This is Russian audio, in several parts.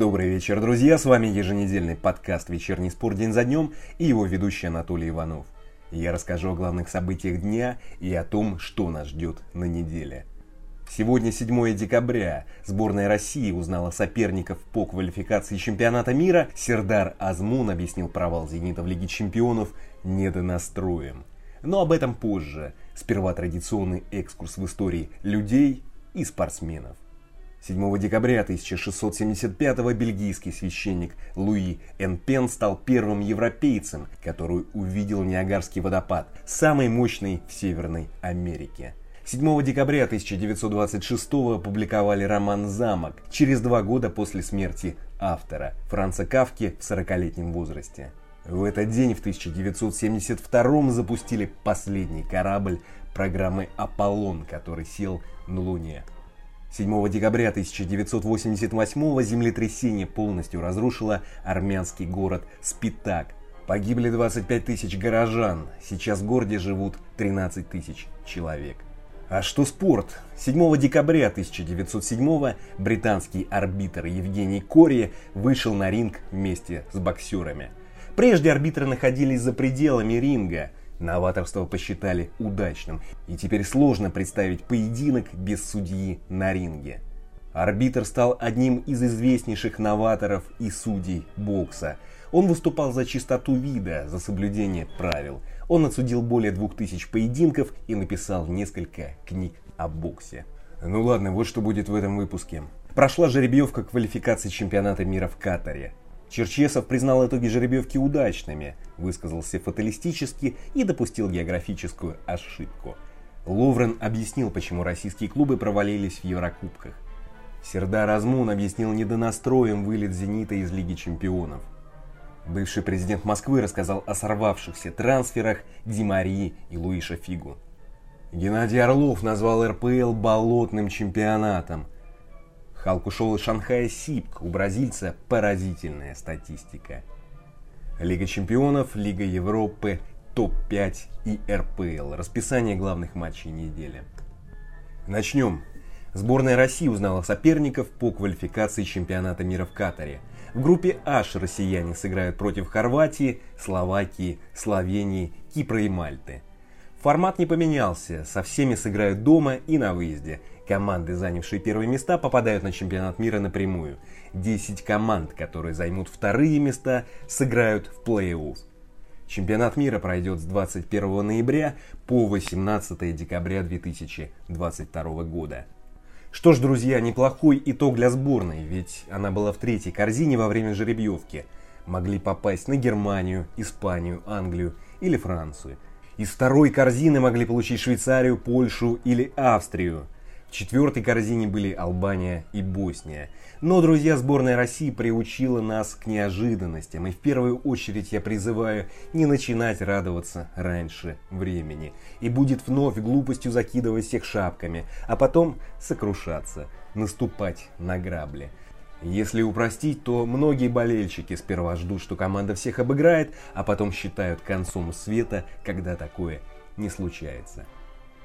Добрый вечер, друзья! С вами еженедельный подкаст «Вечерний спорт день за днем» и его ведущий Анатолий Иванов. Я расскажу о главных событиях дня и о том, что нас ждет на неделе. Сегодня 7 декабря. Сборная России узнала соперников по квалификации чемпионата мира. Сердар Азмун объяснил провал «Зенита» в Лиге чемпионов недонастроем. Но об этом позже. Сперва традиционный экскурс в истории людей и спортсменов. 7 декабря 1675 бельгийский священник Луи Энпен стал первым европейцем, который увидел Ниагарский водопад, самый мощный в Северной Америке. 7 декабря 1926 опубликовали роман «Замок» через два года после смерти автора Франца Кавки в 40-летнем возрасте. В этот день в 1972 запустили последний корабль программы «Аполлон», который сел на Луне. 7 декабря 1988 землетрясение полностью разрушило армянский город Спитак. Погибли 25 тысяч горожан, сейчас в городе живут 13 тысяч человек. А что спорт? 7 декабря 1907 британский арбитр Евгений Кори вышел на ринг вместе с боксерами. Прежде арбитры находились за пределами ринга – Новаторство посчитали удачным, и теперь сложно представить поединок без судьи на ринге. Арбитр стал одним из известнейших новаторов и судей бокса. Он выступал за чистоту вида, за соблюдение правил. Он отсудил более двух тысяч поединков и написал несколько книг о боксе. Ну ладно, вот что будет в этом выпуске. Прошла жеребьевка квалификации чемпионата мира в Катаре. Черчесов признал итоги жеребьевки удачными, высказался фаталистически и допустил географическую ошибку. Ловрен объяснил, почему российские клубы провалились в Еврокубках. Сердар Размун объяснил недонастроем вылет «Зенита» из Лиги чемпионов. Бывший президент Москвы рассказал о сорвавшихся трансферах Димарии и Луиша Фигу. Геннадий Орлов назвал РПЛ болотным чемпионатом – Халк ушел из Шанхая Сипк, у бразильца поразительная статистика. Лига чемпионов, Лига Европы, ТОП-5 и РПЛ. Расписание главных матчей недели. Начнем. Сборная России узнала соперников по квалификации чемпионата мира в Катаре. В группе H россияне сыграют против Хорватии, Словакии, Словении, Кипра и Мальты. Формат не поменялся, со всеми сыграют дома и на выезде. Команды, занявшие первые места, попадают на чемпионат мира напрямую. 10 команд, которые займут вторые места, сыграют в плей-офф. Чемпионат мира пройдет с 21 ноября по 18 декабря 2022 года. Что ж, друзья, неплохой итог для сборной, ведь она была в третьей корзине во время жеребьевки. Могли попасть на Германию, Испанию, Англию или Францию. Из второй корзины могли получить Швейцарию, Польшу или Австрию. В четвертой корзине были Албания и Босния. Но, друзья, сборная России приучила нас к неожиданностям. И в первую очередь я призываю не начинать радоваться раньше времени. И будет вновь глупостью закидывать всех шапками, а потом сокрушаться, наступать на грабли. Если упростить, то многие болельщики сперва ждут, что команда всех обыграет, а потом считают концом света, когда такое не случается.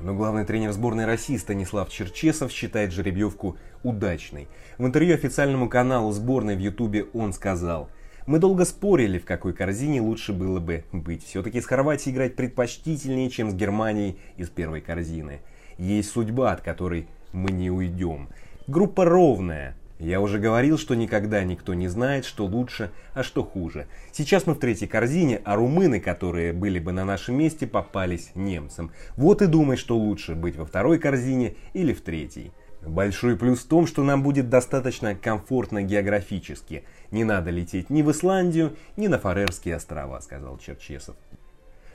Но главный тренер сборной России Станислав Черчесов считает жеребьевку удачной. В интервью официальному каналу сборной в Ютубе он сказал «Мы долго спорили, в какой корзине лучше было бы быть. Все-таки с Хорватией играть предпочтительнее, чем с Германией из первой корзины. Есть судьба, от которой мы не уйдем. Группа ровная, я уже говорил, что никогда никто не знает, что лучше, а что хуже. Сейчас мы в третьей корзине, а румыны, которые были бы на нашем месте, попались немцам. Вот и думай, что лучше, быть во второй корзине или в третьей. Большой плюс в том, что нам будет достаточно комфортно географически. Не надо лететь ни в Исландию, ни на Фарерские острова, сказал Черчесов.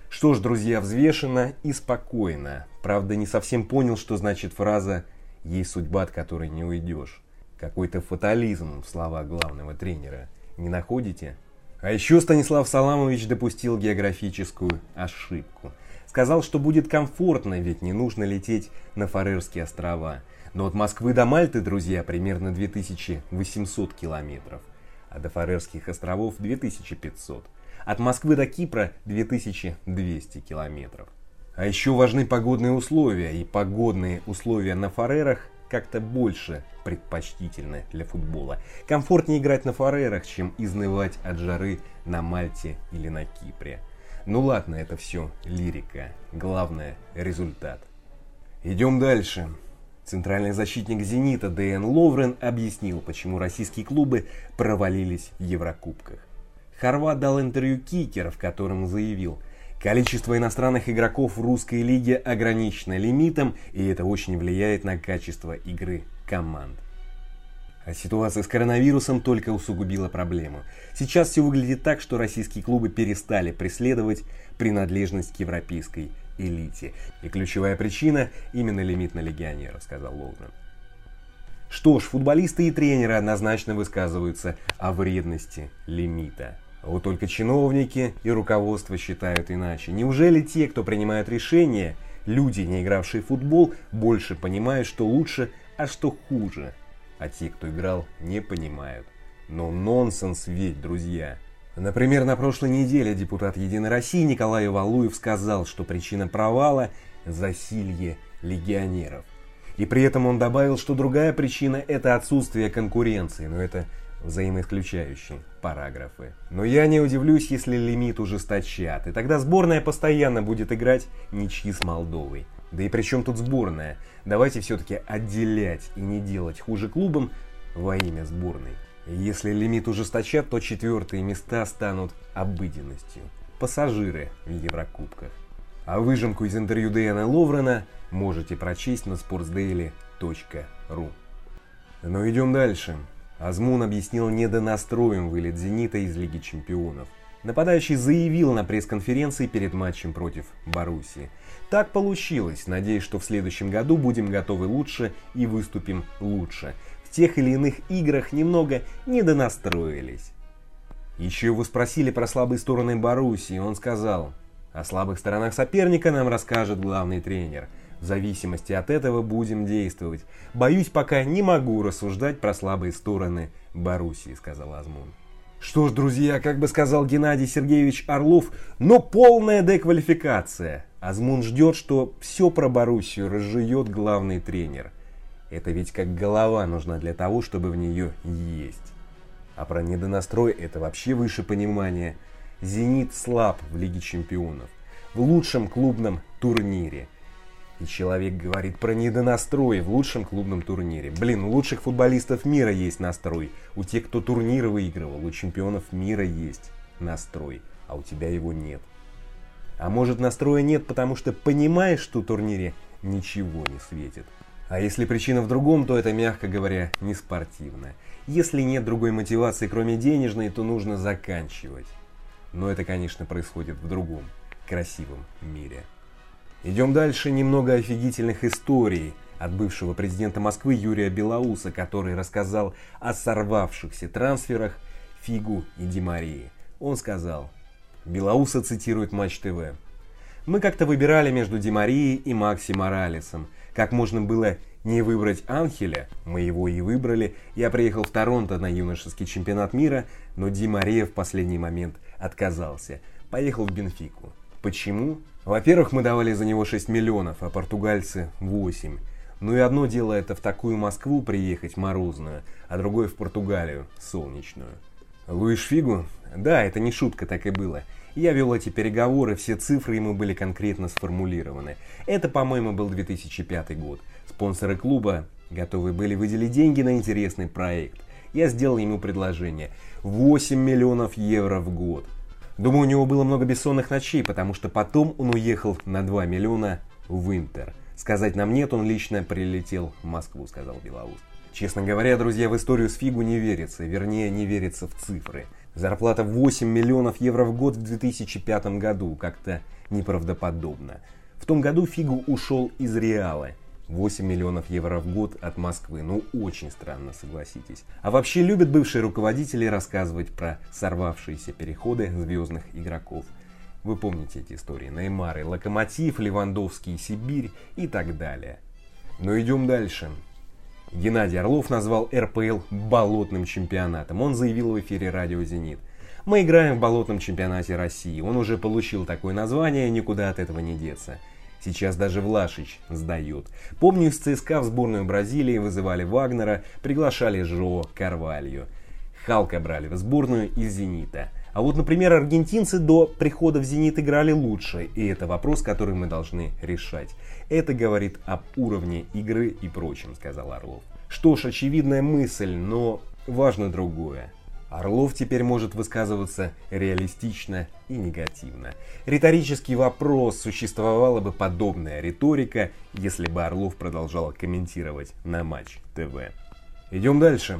Что ж, друзья, взвешенно и спокойно. Правда, не совсем понял, что значит фраза «Есть судьба, от которой не уйдешь». Какой-то фатализм в словах главного тренера. Не находите? А еще Станислав Саламович допустил географическую ошибку. Сказал, что будет комфортно, ведь не нужно лететь на Фарерские острова. Но от Москвы до Мальты, друзья, примерно 2800 километров. А до Фарерских островов 2500. От Москвы до Кипра 2200 километров. А еще важны погодные условия. И погодные условия на Фарерах как-то больше предпочтительно для футбола. Комфортнее играть на фарерах, чем изнывать от жары на Мальте или на Кипре. Ну ладно, это все лирика. Главное – результат. Идем дальше. Центральный защитник «Зенита» Дэн Ловрен объяснил, почему российские клубы провалились в Еврокубках. Хорват дал интервью Кикера, в котором заявил, количество иностранных игроков в русской лиге ограничено лимитом, и это очень влияет на качество игры команд. А ситуация с коронавирусом только усугубила проблему. Сейчас все выглядит так, что российские клубы перестали преследовать принадлежность к европейской элите. И ключевая причина именно лимит на легионера, сказал Лоурен. Что ж, футболисты и тренеры однозначно высказываются о вредности лимита. Вот только чиновники и руководство считают иначе. Неужели те, кто принимают решения, люди, не игравшие в футбол, больше понимают, что лучше, а что хуже? а те, кто играл, не понимают. Но нонсенс ведь, друзья. Например, на прошлой неделе депутат Единой России Николай Валуев сказал, что причина провала – засилье легионеров. И при этом он добавил, что другая причина – это отсутствие конкуренции, но это взаимоисключающие параграфы. Но я не удивлюсь, если лимит ужесточат, и тогда сборная постоянно будет играть ничьи с Молдовой. Да и при чем тут сборная? Давайте все-таки отделять и не делать хуже клубам во имя сборной. Если лимит ужесточат, то четвертые места станут обыденностью. Пассажиры в Еврокубках. А выжимку из интервью Дэна Ловрена можете прочесть на sportsdaily.ru. Но идем дальше. Азмун объяснил недонастроем вылет «Зенита» из Лиги Чемпионов. Нападающий заявил на пресс-конференции перед матчем против Баруси – так получилось. Надеюсь, что в следующем году будем готовы лучше и выступим лучше. В тех или иных играх немного недонастроились. Еще его спросили про слабые стороны Боруссии, он сказал, о слабых сторонах соперника нам расскажет главный тренер. В зависимости от этого будем действовать. Боюсь, пока не могу рассуждать про слабые стороны Боруссии, сказал Азмун. Что ж, друзья, как бы сказал Геннадий Сергеевич Орлов, но полная деквалификация. Азмун ждет, что все про Боруссию разжует главный тренер. Это ведь как голова нужна для того, чтобы в нее есть. А про недонастрой это вообще выше понимания. «Зенит» слаб в Лиге Чемпионов. В лучшем клубном турнире – и человек говорит про недонастрой в лучшем клубном турнире. Блин, у лучших футболистов мира есть настрой. У тех, кто турниры выигрывал, у чемпионов мира есть настрой, а у тебя его нет. А может настроя нет, потому что понимаешь, что в турнире ничего не светит. А если причина в другом, то это, мягко говоря, не спортивно. Если нет другой мотивации, кроме денежной, то нужно заканчивать. Но это, конечно, происходит в другом, красивом мире. Идем дальше. Немного офигительных историй от бывшего президента Москвы Юрия Белоуса, который рассказал о сорвавшихся трансферах Фигу и Димарии. Он сказал, Белоуса цитирует Матч ТВ. «Мы как-то выбирали между Димарией и Макси Моралесом. Как можно было не выбрать Анхеля? Мы его и выбрали. Я приехал в Торонто на юношеский чемпионат мира, но Ди Мария в последний момент отказался. Поехал в Бенфику. Почему? Во-первых, мы давали за него 6 миллионов, а португальцы 8. Ну и одно дело это в такую Москву приехать морозную, а другое в Португалию солнечную. Луиш Фигу? Да, это не шутка, так и было. Я вел эти переговоры, все цифры ему были конкретно сформулированы. Это, по-моему, был 2005 год. Спонсоры клуба готовы были выделить деньги на интересный проект. Я сделал ему предложение. 8 миллионов евро в год. Думаю, у него было много бессонных ночей, потому что потом он уехал на 2 миллиона в Интер. Сказать нам нет, он лично прилетел в Москву, сказал Белоус. Честно говоря, друзья, в историю с Фигу не верится, вернее, не верится в цифры. Зарплата 8 миллионов евро в год в 2005 году, как-то неправдоподобно. В том году Фигу ушел из Реала, 8 миллионов евро в год от Москвы. Ну, очень странно, согласитесь. А вообще любят бывшие руководители рассказывать про сорвавшиеся переходы звездных игроков. Вы помните эти истории. Неймар и Локомотив, Левандовский Сибирь и так далее. Но идем дальше. Геннадий Орлов назвал РПЛ болотным чемпионатом. Он заявил в эфире радио «Зенит». Мы играем в болотном чемпионате России. Он уже получил такое название, никуда от этого не деться. Сейчас даже Влашич сдает. Помню, из ЦСКА в сборную Бразилии вызывали Вагнера, приглашали Жо Карвалью. Халка брали в сборную из «Зенита». А вот, например, аргентинцы до прихода в «Зенит» играли лучше, и это вопрос, который мы должны решать. Это говорит об уровне игры и прочем, сказал Орлов. Что ж, очевидная мысль, но важно другое. Орлов теперь может высказываться реалистично и негативно. Риторический вопрос, существовала бы подобная риторика, если бы Орлов продолжал комментировать на Матч ТВ. Идем дальше.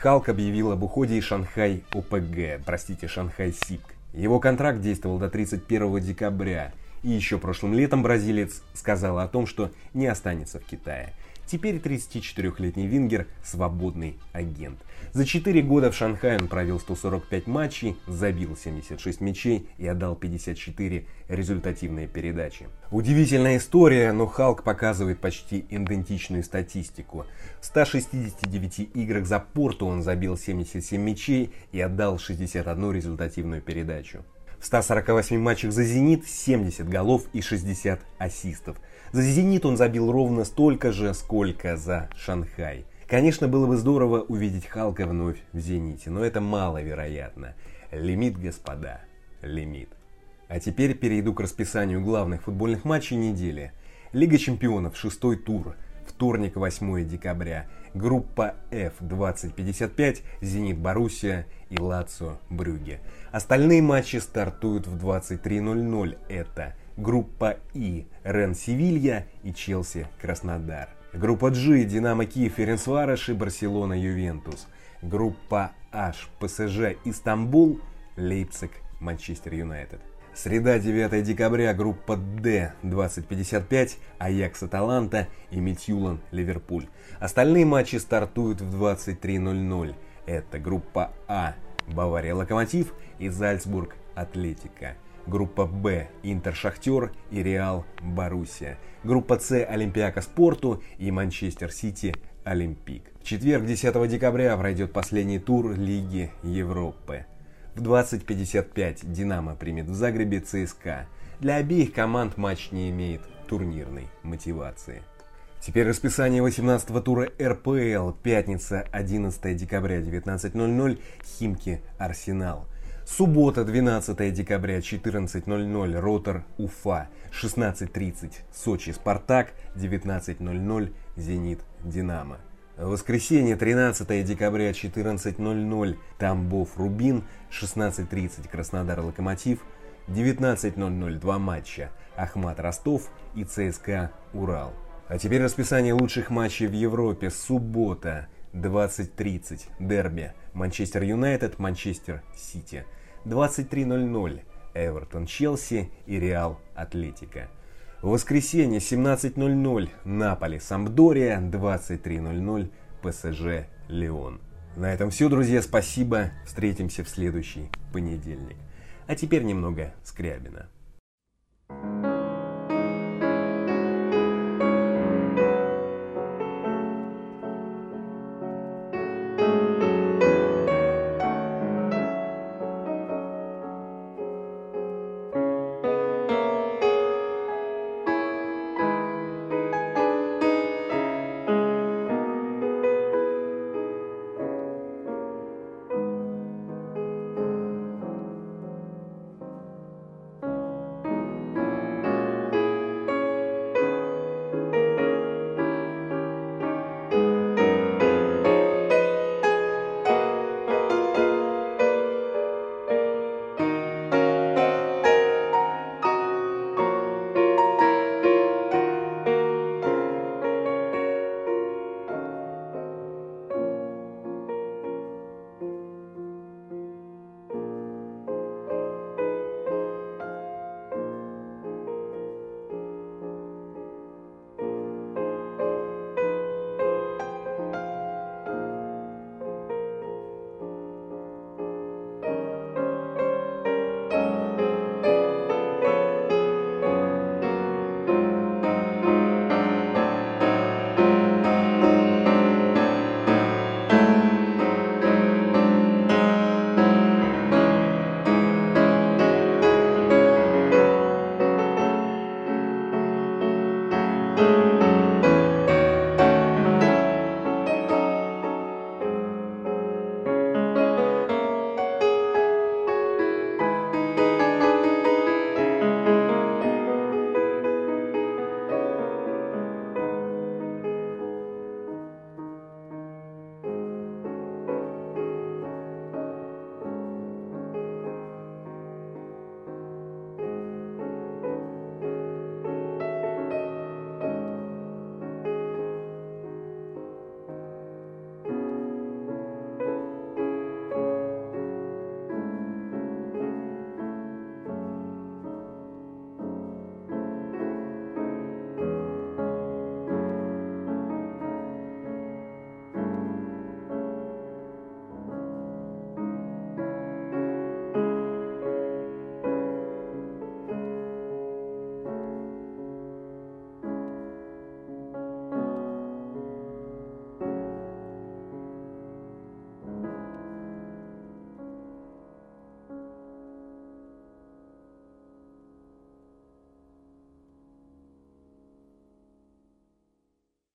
Халк объявил об уходе из Шанхай ОПГ, простите, Шанхай СИПК. Его контракт действовал до 31 декабря, и еще прошлым летом бразилец сказал о том, что не останется в Китае. Теперь 34-летний Вингер – свободный агент. За 4 года в Шанхае он провел 145 матчей, забил 76 мячей и отдал 54 результативные передачи. Удивительная история, но Халк показывает почти идентичную статистику. В 169 играх за Порту он забил 77 мячей и отдал 61 результативную передачу. В 148 матчах за «Зенит» 70 голов и 60 ассистов. За «Зенит» он забил ровно столько же, сколько за «Шанхай». Конечно, было бы здорово увидеть Халка вновь в «Зените», но это маловероятно. Лимит, господа, лимит. А теперь перейду к расписанию главных футбольных матчей недели. Лига чемпионов, шестой тур, вторник, 8 декабря. Группа F 2055, Зенит Боруссия и Лацио Брюге. Остальные матчи стартуют в 23.00. Это группа И, Рен Севилья и Челси Краснодар. Группа G, Динамо Киев, Ференсвареш и Барселона Ювентус. Группа H, ПСЖ Истанбул, Лейпциг, Манчестер Юнайтед. Среда, 9 декабря, группа D 2055, Аякс Аталанта и Митюлан Ливерпуль. Остальные матчи стартуют в 23.00. Это группа А, Бавария Локомотив и Зальцбург Атлетика. Группа Б – Интер Шахтер и Реал Боруссия. Группа С – Олимпиака Спорту и Манчестер Сити Олимпик. В четверг, 10 декабря, пройдет последний тур Лиги Европы. В 20.55 «Динамо» примет в Загребе ЦСКА. Для обеих команд матч не имеет турнирной мотивации. Теперь расписание 18-го тура РПЛ. Пятница, 11 декабря, 19.00. Химки, Арсенал. Суббота, 12 декабря, 14.00. Ротор, Уфа. 16.30. Сочи, Спартак. 19.00. Зенит, Динамо. Воскресенье, 13 декабря, 14.00, Тамбов, Рубин, 16.30, Краснодар, Локомотив, 19.00, два матча, Ахмат, Ростов и ЦСКА, Урал. А теперь расписание лучших матчей в Европе. Суббота, 20.30, дерби, Манчестер Юнайтед, Манчестер Сити. 23.00, Эвертон, Челси и Реал, Атлетика. В воскресенье 17.00 Наполи, Сампдория, 23.00 ПСЖ, Леон. На этом все, друзья, спасибо. Встретимся в следующий понедельник. А теперь немного Скрябина.